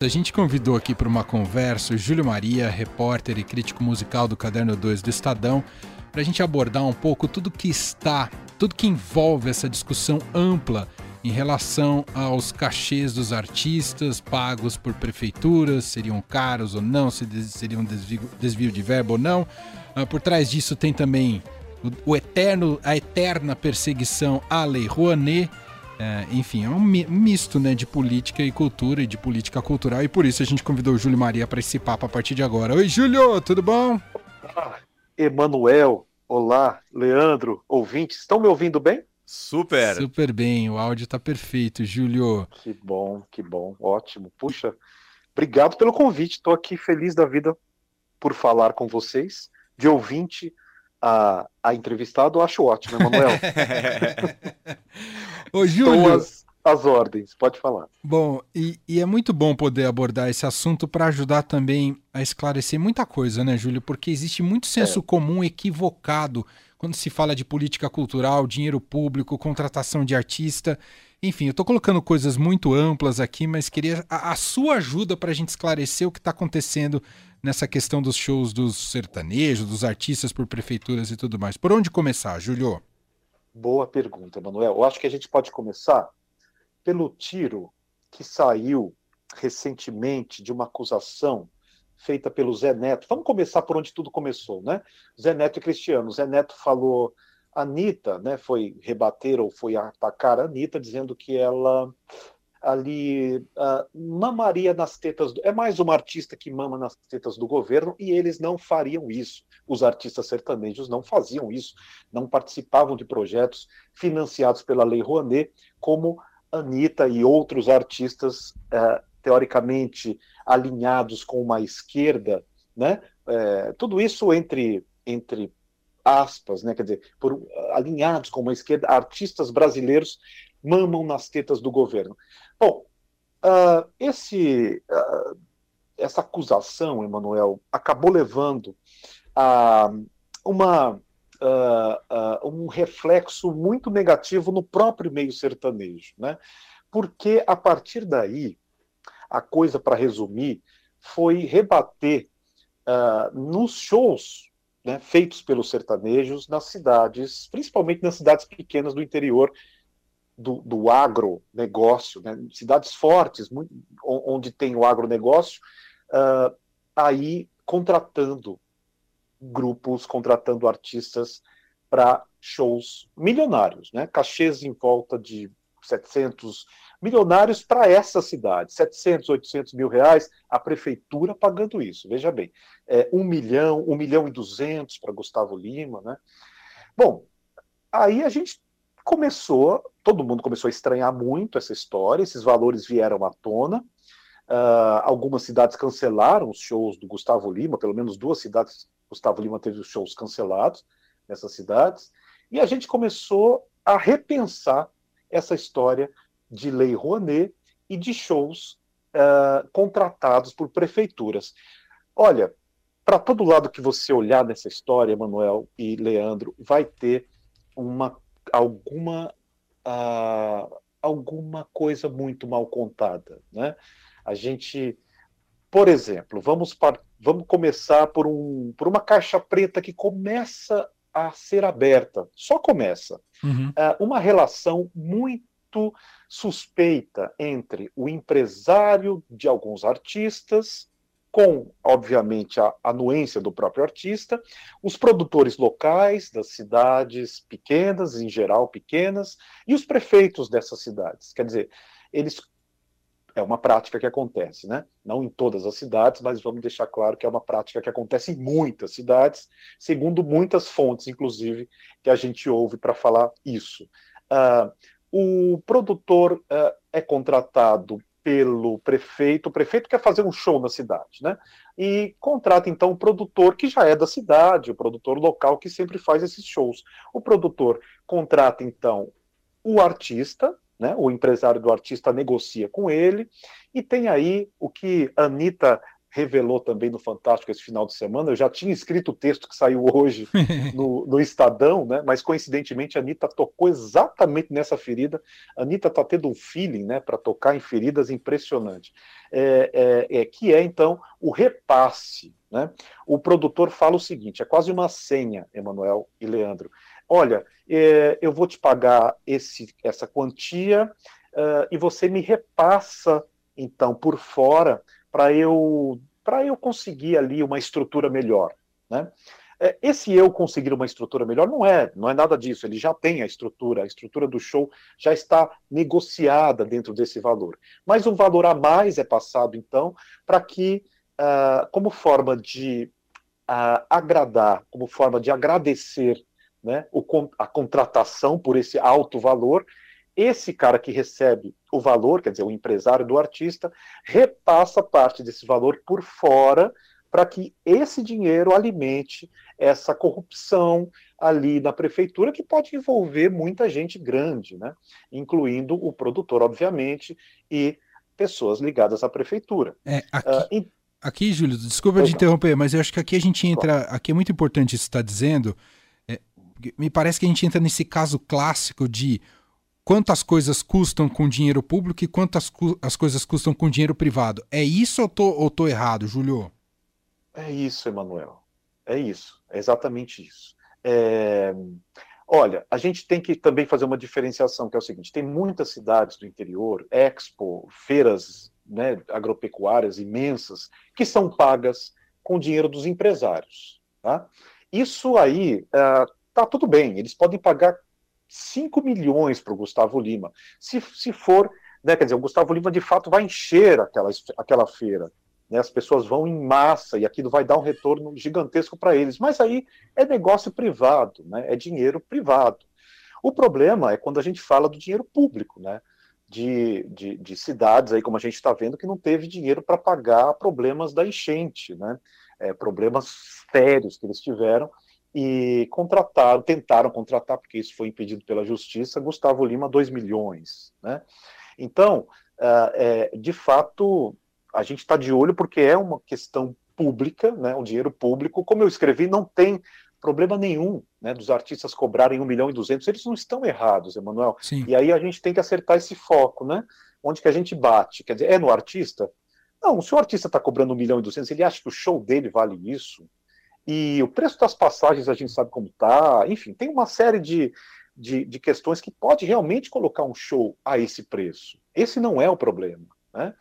A gente convidou aqui para uma conversa o Júlio Maria, repórter e crítico musical do Caderno 2 do Estadão, para a gente abordar um pouco tudo que está, tudo que envolve essa discussão ampla em relação aos cachês dos artistas pagos por prefeituras, seriam caros ou não, se seriam desvio, desvio de verbo ou não. Uh, por trás disso tem também o, o, eterno, a eterna perseguição à Lei Rouanet, é, enfim, é um misto né, de política e cultura e de política cultural, e por isso a gente convidou o Júlio Maria para esse papo a partir de agora. Oi, Júlio, tudo bom? Ah, Emanuel, olá, Leandro, ouvintes, estão me ouvindo bem? Super! Super bem, o áudio está perfeito, Júlio. Que bom, que bom, ótimo. Puxa, obrigado pelo convite, estou aqui feliz da vida por falar com vocês, de ouvinte a, a entrevistado, acho ótimo, Emanuel. Ô, Júlio. As, as, ordens, pode falar. Bom, e, e, é muito bom poder abordar esse assunto para ajudar também a esclarecer muita coisa, né, Júlio? Porque existe muito senso é. comum equivocado quando se fala de política cultural, dinheiro público, contratação de artista. Enfim, eu estou colocando coisas muito amplas aqui, mas queria a, a sua ajuda para a gente esclarecer o que está acontecendo nessa questão dos shows dos sertanejos, dos artistas por prefeituras e tudo mais. Por onde começar, Júlio? Boa pergunta, Manuel. Eu acho que a gente pode começar pelo tiro que saiu recentemente de uma acusação feita pelo Zé Neto. Vamos começar por onde tudo começou, né? Zé Neto e Cristiano. Zé Neto falou, Anitta, né, foi rebater ou foi atacar a Anitta, dizendo que ela ali uh, mamaria nas tetas. Do... É mais uma artista que mama nas tetas do governo e eles não fariam isso. Os artistas sertanejos não faziam isso, não participavam de projetos financiados pela Lei Rouanet, como Anitta e outros artistas uh, teoricamente alinhados com uma esquerda, né? Uh, tudo isso entre entre aspas, né? Quer dizer, por, alinhados com uma esquerda, artistas brasileiros mamam nas tetas do governo. Bom, uh, esse, uh, essa acusação, Emanuel, acabou levando a uma, uh, um reflexo muito negativo no próprio meio sertanejo, né? Porque a partir daí, a coisa, para resumir, foi rebater nos shows né, feitos pelos sertanejos nas cidades, principalmente nas cidades pequenas do interior do, do agronegócio, né? cidades fortes, muito, onde tem o agronegócio, uh, aí contratando grupos, contratando artistas para shows milionários, né? cachês em volta de 700 milionários para essa cidade, 700, 800 mil reais, a prefeitura pagando isso, veja bem, é, um milhão, um milhão e duzentos para Gustavo Lima, né? Bom, aí a gente começou, todo mundo começou a estranhar muito essa história, esses valores vieram à tona. Uh, algumas cidades cancelaram os shows do Gustavo Lima, pelo menos duas cidades Gustavo Lima teve os shows cancelados nessas cidades, e a gente começou a repensar essa história de lei Rouanet e de shows uh, contratados por prefeituras. Olha, para todo lado que você olhar nessa história, Manuel e Leandro, vai ter uma alguma, uh, alguma coisa muito mal contada. Né? A gente, por exemplo, vamos, par, vamos começar por, um, por uma caixa preta que começa a ser aberta, só começa. Uhum. Uh, uma relação muito suspeita entre o empresário de alguns artistas com, obviamente, a anuência do próprio artista, os produtores locais das cidades pequenas, em geral pequenas, e os prefeitos dessas cidades. Quer dizer, eles é uma prática que acontece, né? Não em todas as cidades, mas vamos deixar claro que é uma prática que acontece em muitas cidades, segundo muitas fontes, inclusive, que a gente ouve para falar isso. Uh, o produtor uh, é contratado pelo prefeito, o prefeito quer fazer um show na cidade, né? E contrata então o produtor que já é da cidade, o produtor local que sempre faz esses shows. O produtor contrata então o artista, né? O empresário do artista negocia com ele e tem aí o que Anitta revelou também no Fantástico esse final de semana. Eu já tinha escrito o texto que saiu hoje no, no Estadão, né? mas coincidentemente a Anitta tocou exatamente nessa ferida. A Anitta está tendo um feeling né, para tocar em feridas impressionante. É, é, é, que é, então, o repasse. Né? O produtor fala o seguinte: é quase uma senha, Emanuel e Leandro. Olha, é, eu vou te pagar esse, essa quantia uh, e você me repassa, então, por fora para eu eu conseguir ali uma estrutura melhor, né? É, esse eu conseguir uma estrutura melhor não é, não é nada disso. Ele já tem a estrutura, a estrutura do show já está negociada dentro desse valor. Mas um valor a mais é passado então para que, uh, como forma de uh, agradar, como forma de agradecer, né, o, a contratação por esse alto valor, esse cara que recebe o valor, quer dizer, o empresário do artista, repassa parte desse valor por fora para que esse dinheiro alimente essa corrupção ali na prefeitura, que pode envolver muita gente grande, né? incluindo o produtor, obviamente, e pessoas ligadas à prefeitura. É, aqui, uh, em... aqui, Júlio, desculpa te interromper, mas eu acho que aqui a gente entra. Aqui é muito importante isso que está dizendo. Me parece que a gente entra nesse caso clássico de quantas coisas custam com dinheiro público e quantas cu as coisas custam com dinheiro privado. É isso ou tô, ou tô errado, Júlio? É isso, Emanuel. É isso. É exatamente isso. É... Olha, a gente tem que também fazer uma diferenciação, que é o seguinte: tem muitas cidades do interior, expo, feiras né, agropecuárias imensas, que são pagas com dinheiro dos empresários. Tá? Isso aí uh, tá tudo bem, eles podem pagar 5 milhões para o Gustavo Lima. Se, se for, né, quer dizer, o Gustavo Lima de fato vai encher aquela, aquela feira. Né, as pessoas vão em massa e aquilo vai dar um retorno gigantesco para eles. Mas aí é negócio privado, né, é dinheiro privado. O problema é quando a gente fala do dinheiro público, né? De, de, de cidades aí, como a gente está vendo, que não teve dinheiro para pagar problemas da enchente, né? É, problemas sérios que eles tiveram e contrataram, tentaram contratar, porque isso foi impedido pela justiça, Gustavo Lima 2 milhões. Né? Então, uh, é, de fato, a gente está de olho porque é uma questão pública, né, um dinheiro público. Como eu escrevi, não tem problema nenhum né, dos artistas cobrarem 1 milhão e 200, eles não estão errados, Emanuel. E aí a gente tem que acertar esse foco, né? Onde que a gente bate? Quer dizer, é no artista? Não, se o artista está cobrando 1 milhão e 200, ele acha que o show dele vale isso, e o preço das passagens a gente sabe como está, enfim, tem uma série de, de, de, questões que pode realmente colocar um show a esse preço. Esse não é o problema. Né?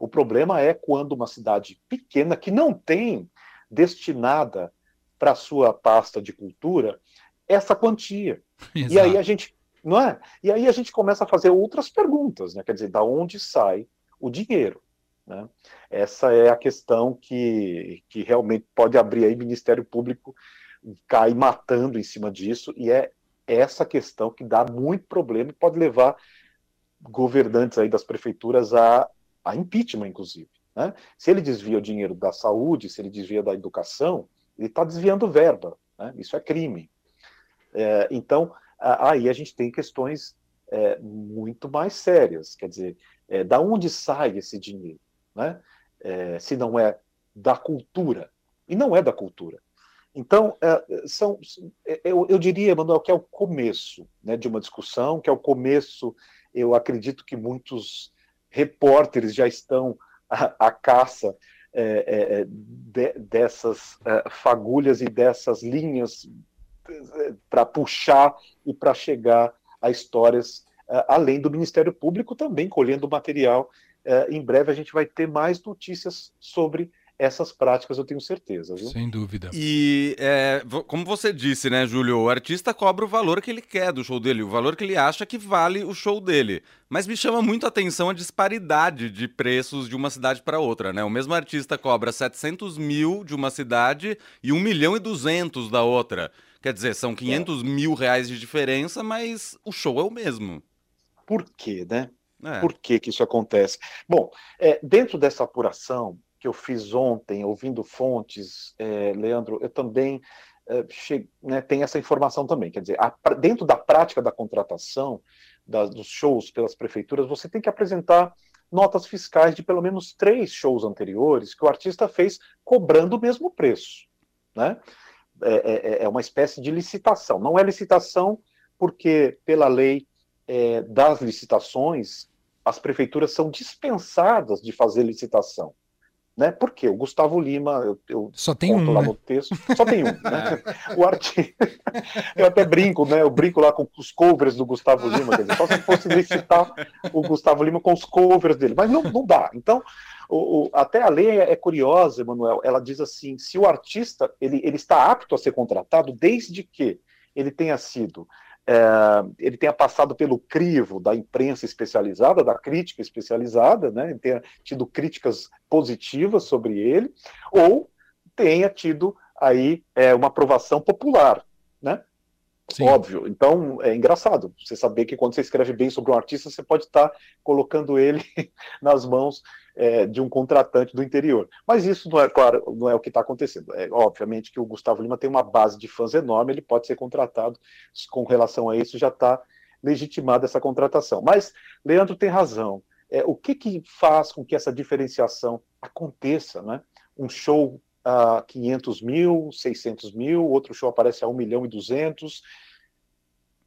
O problema é quando uma cidade pequena que não tem destinada para sua pasta de cultura essa quantia. Exato. E aí a gente, não é? E aí a gente começa a fazer outras perguntas, né? Quer dizer, da onde sai o dinheiro? Né? Essa é a questão que, que realmente pode abrir aí Ministério Público cair matando em cima disso, e é essa questão que dá muito problema e pode levar governantes aí das prefeituras a, a impeachment, inclusive. Né? Se ele desvia o dinheiro da saúde, se ele desvia da educação, ele está desviando verba. Né? Isso é crime. É, então, aí a gente tem questões é, muito mais sérias. Quer dizer, é, da onde sai esse dinheiro? Né? É, se não é da cultura. E não é da cultura. Então, é, são, é, eu, eu, diria, Manuel, que é o começo né, de uma discussão, que é o começo, eu acredito que muitos repórteres já estão à, à caça é, é de, dessas é, fagulhas e dessas linhas para puxar e para chegar a histórias além do Ministério Público também colhendo material é, em breve a gente vai ter mais notícias sobre essas práticas, eu tenho certeza. Viu? Sem dúvida. E é, como você disse, né, Júlio, o artista cobra o valor que ele quer do show dele, o valor que ele acha que vale o show dele. Mas me chama muito a atenção a disparidade de preços de uma cidade para outra, né? O mesmo artista cobra 700 mil de uma cidade e 1 milhão e 200 da outra. Quer dizer, são 500 é. mil reais de diferença, mas o show é o mesmo. Por quê, né? É. Por que, que isso acontece? Bom, é, dentro dessa apuração que eu fiz ontem, ouvindo fontes, é, Leandro, eu também é, che... né, tenho essa informação também. Quer dizer, a, dentro da prática da contratação da, dos shows pelas prefeituras, você tem que apresentar notas fiscais de pelo menos três shows anteriores que o artista fez cobrando o mesmo preço. Né? É, é, é uma espécie de licitação. Não é licitação porque, pela lei é, das licitações, as prefeituras são dispensadas de fazer licitação. Né? Por quê? O Gustavo Lima, eu, eu só tem um, lá né? no texto, só tem um. Né? o artista, eu até brinco, né? Eu brinco lá com os covers do Gustavo Lima, quer dizer, só se fosse licitar o Gustavo Lima com os covers dele, mas não, não dá. Então, o, o, até a lei é, é curiosa, Emanuel. Ela diz assim: se o artista ele, ele está apto a ser contratado, desde que ele tenha sido ele tenha passado pelo crivo da imprensa especializada, da crítica especializada, né, tenha tido críticas positivas sobre ele, ou tenha tido aí é, uma aprovação popular? Sim. Óbvio. Então, é engraçado você saber que quando você escreve bem sobre um artista, você pode estar colocando ele nas mãos é, de um contratante do interior. Mas isso não é, claro, não é o que está acontecendo. É, obviamente que o Gustavo Lima tem uma base de fãs enorme, ele pode ser contratado. Com relação a isso, já está legitimada essa contratação. Mas Leandro tem razão. É, o que, que faz com que essa diferenciação aconteça? Né? Um show a 500 mil, 600 mil, outro show aparece a 1 milhão e 200.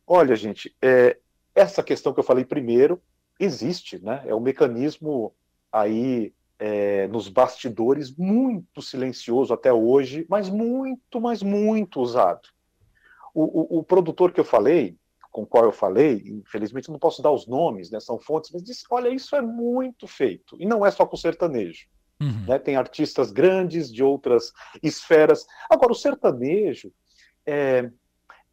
Olha, gente, é, essa questão que eu falei primeiro existe, né? É um mecanismo aí é, nos bastidores, muito silencioso até hoje, mas muito, mas muito usado. O, o, o, produtor que eu falei, com qual eu falei, infelizmente não posso dar os nomes, né, são fontes, mas disse: olha, isso é muito feito. E não é só com sertanejo. Uhum. Né, tem artistas grandes de outras esferas. Agora, o sertanejo, é,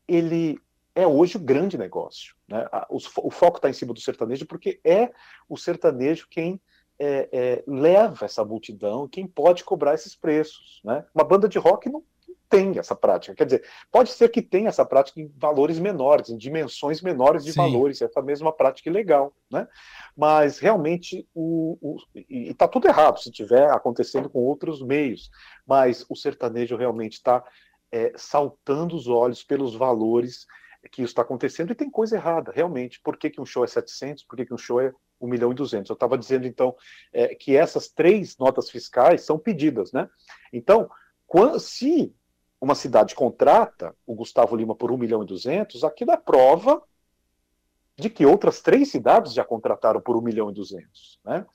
ele é hoje o grande negócio. Né? O, o foco está em cima do sertanejo, porque é o sertanejo quem é, é, leva essa multidão, quem pode cobrar esses preços. Né? Uma banda de rock não tem essa prática. Quer dizer, pode ser que tenha essa prática em valores menores, em dimensões menores de Sim. valores, essa mesma prática ilegal. Né? Mas realmente o, o e está tudo errado se estiver acontecendo com outros meios. Mas o sertanejo realmente está é, saltando os olhos pelos valores que isso está acontecendo e tem coisa errada, realmente. Por que, que um show é 700? Por que, que um show é 1 milhão e 200. Eu estava dizendo, então, é, que essas três notas fiscais são pedidas, né? Então, quando, se uma cidade contrata o Gustavo Lima por 1 milhão e 200, aquilo é prova de que outras três cidades já contrataram por 1 milhão e 200, né?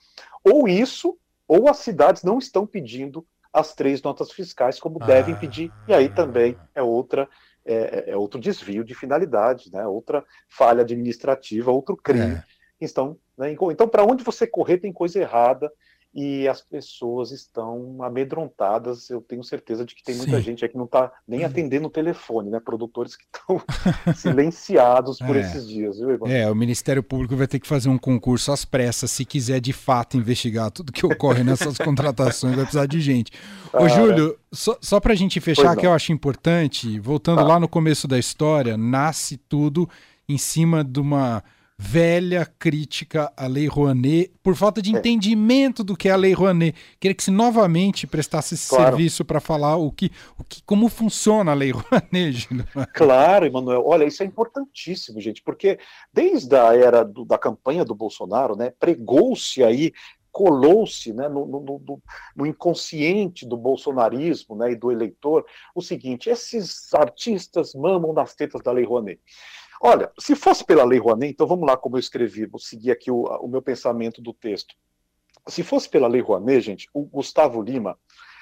Ou isso, ou as cidades não estão pedindo as três notas fiscais como ah, devem pedir, e aí também é outra é, é, outro desvio de finalidade, né? outra falha administrativa, outro crime é estão. Né? Então, para onde você correr tem coisa errada e as pessoas estão amedrontadas. Eu tenho certeza de que tem muita Sim. gente aí que não está nem atendendo o telefone, né? Produtores que estão silenciados por é. esses dias. Viu, É, o Ministério Público vai ter que fazer um concurso às pressas se quiser de fato investigar tudo que ocorre nessas contratações, vai precisar de gente. Ô, ah, Júlio, só, só para a gente fechar, que eu acho importante, voltando ah. lá no começo da história, nasce tudo em cima de uma velha crítica à Lei Rouanet por falta de é. entendimento do que é a Lei Rouanet. Queria que se novamente prestasse esse claro. serviço para falar o que, o que, como funciona a Lei Rouanet. Claro, Emanuel. Olha, isso é importantíssimo, gente, porque desde a era do, da campanha do Bolsonaro, né, pregou-se aí colou-se né, no, no, no, no, inconsciente do bolsonarismo né, e do eleitor o seguinte: esses artistas mamam nas tetas da Lei Rouanet. Olha, se fosse pela Lei Rouanet, então vamos lá como eu escrevi, vou seguir aqui o, o meu pensamento do texto. Se fosse pela Lei Rouanet, gente, o Gustavo Lima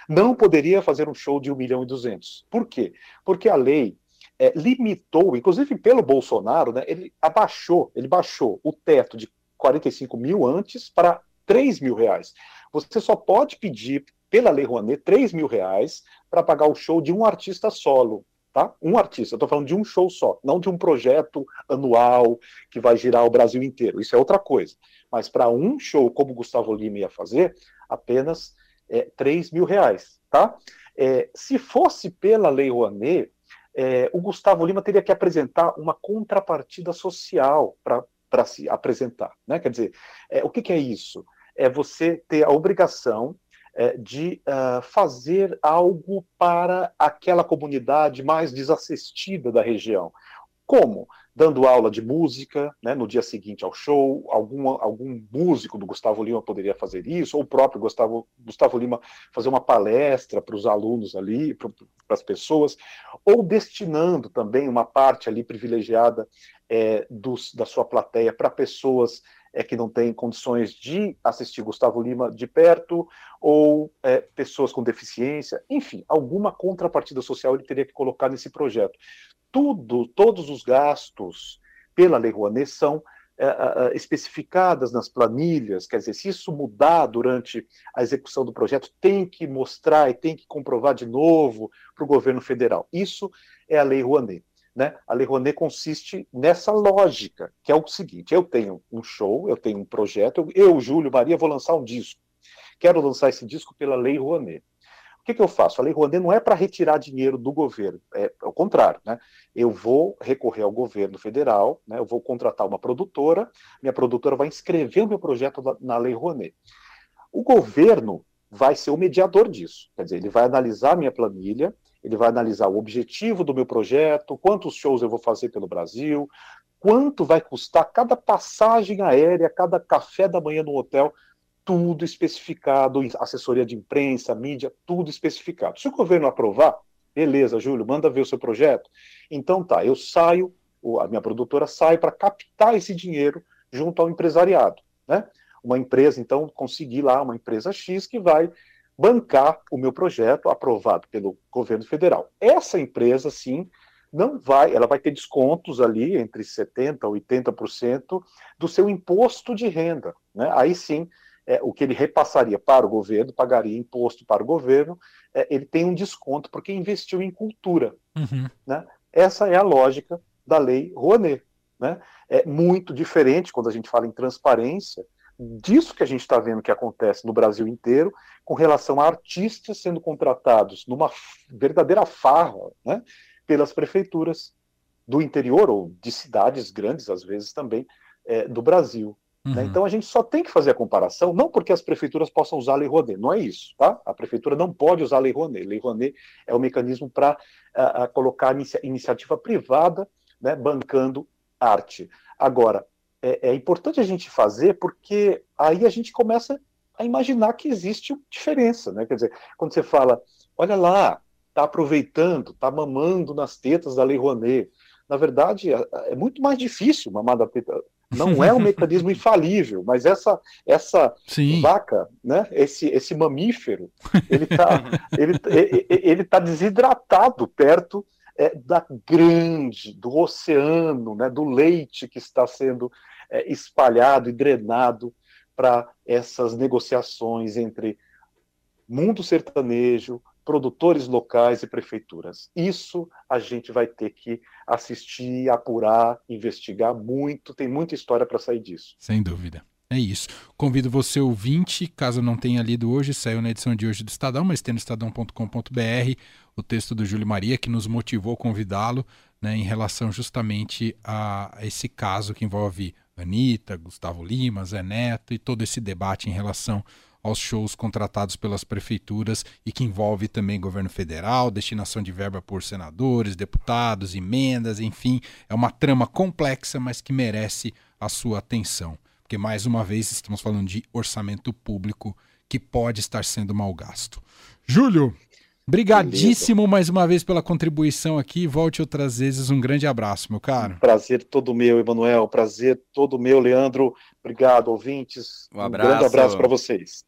não poderia fazer um show de 1 milhão e 200. Por quê? Porque a lei é, limitou, inclusive pelo Bolsonaro, né, ele abaixou, ele baixou o teto de 45 mil antes para 3 mil reais. Você só pode pedir, pela Lei Rouanet, 3 mil reais para pagar o show de um artista solo tá? Um artista, eu estou falando de um show só, não de um projeto anual que vai girar o Brasil inteiro. Isso é outra coisa. Mas para um show, como o Gustavo Lima ia fazer, apenas é, 3 mil reais, tá? É, se fosse pela Lei Rouanet, é, o Gustavo Lima teria que apresentar uma contrapartida social para se apresentar. Né? Quer dizer, é, o que, que é isso? É você ter a obrigação de uh, fazer algo para aquela comunidade mais desassistida da região. Como? dando aula de música, né, no dia seguinte ao show, algum, algum músico do Gustavo Lima poderia fazer isso, ou o próprio Gustavo, Gustavo Lima fazer uma palestra para os alunos ali, para as pessoas, ou destinando também uma parte ali privilegiada é, dos, da sua plateia para pessoas é, que não têm condições de assistir Gustavo Lima de perto, ou é, pessoas com deficiência, enfim, alguma contrapartida social ele teria que colocar nesse projeto tudo, todos os gastos pela Lei Rouanet são é, especificadas nas planilhas, quer dizer, se isso mudar durante a execução do projeto, tem que mostrar e tem que comprovar de novo para o governo federal. Isso é a Lei Rouanet. Né? A Lei Rouanet consiste nessa lógica, que é o seguinte: eu tenho um show, eu tenho um projeto, eu, Júlio Maria, vou lançar um disco. Quero lançar esse disco pela Lei Rouanet que, que eu faço? A Lei Rouanet não é para retirar dinheiro do governo, é ao contrário, né? Eu vou recorrer ao governo federal, né? eu vou contratar uma produtora, minha produtora vai inscrever o meu projeto na Lei Rouanet. O governo vai ser o mediador disso, quer dizer, ele vai analisar a minha planilha, ele vai analisar o objetivo do meu projeto, quantos shows eu vou fazer pelo Brasil, quanto vai custar cada passagem aérea, cada café da manhã no hotel tudo especificado, assessoria de imprensa, mídia, tudo especificado. Se o governo aprovar, beleza, Júlio, manda ver o seu projeto. Então tá, eu saio, a minha produtora sai para captar esse dinheiro junto ao empresariado, né? Uma empresa, então, conseguir lá uma empresa X que vai bancar o meu projeto aprovado pelo governo federal. Essa empresa, sim, não vai, ela vai ter descontos ali entre 70% a 80% do seu imposto de renda. Né? Aí sim, é, o que ele repassaria para o governo, pagaria imposto para o governo, é, ele tem um desconto porque investiu em cultura. Uhum. Né? Essa é a lógica da lei Rouanet. Né? É muito diferente quando a gente fala em transparência disso que a gente está vendo que acontece no Brasil inteiro com relação a artistas sendo contratados numa verdadeira farra né, pelas prefeituras do interior ou de cidades grandes, às vezes também, é, do Brasil. Né? Uhum. Né? Então a gente só tem que fazer a comparação, não porque as prefeituras possam usar a Lei Rouanet, não é isso, tá? A prefeitura não pode usar a Lei Rouanet. Lei Rouanet é o um mecanismo para colocar inicia iniciativa privada né, bancando arte. Agora, é, é importante a gente fazer porque aí a gente começa a imaginar que existe diferença, né? Quer dizer, quando você fala, olha lá, está aproveitando, está mamando nas tetas da Lei Rouanet. Na verdade, é, é muito mais difícil mamar da teta, não é um mecanismo infalível, mas essa essa Sim. vaca, né, esse, esse mamífero, ele está ele, ele tá desidratado perto é, da grande, do oceano, né, do leite que está sendo é, espalhado e drenado para essas negociações entre mundo sertanejo, produtores locais e prefeituras. Isso a gente vai ter que assistir, apurar, investigar muito, tem muita história para sair disso. Sem dúvida. É isso. Convido você, ouvinte, caso não tenha lido hoje, saiu na edição de hoje do Estadão, mas tem no estadão.com.br o texto do Júlio Maria, que nos motivou a convidá-lo né, em relação justamente a esse caso que envolve Anitta, Gustavo Lima, Zé Neto e todo esse debate em relação aos shows contratados pelas prefeituras e que envolve também governo federal, destinação de verba por senadores, deputados, emendas, enfim, é uma trama complexa, mas que merece a sua atenção, porque mais uma vez estamos falando de orçamento público que pode estar sendo mal gasto. Júlio, Brigadíssimo Beleza. mais uma vez pela contribuição aqui. Volte outras vezes. Um grande abraço, meu caro. Prazer todo meu, Emanuel. Prazer todo meu, Leandro. Obrigado, ouvintes. Um, um grande abraço para vocês.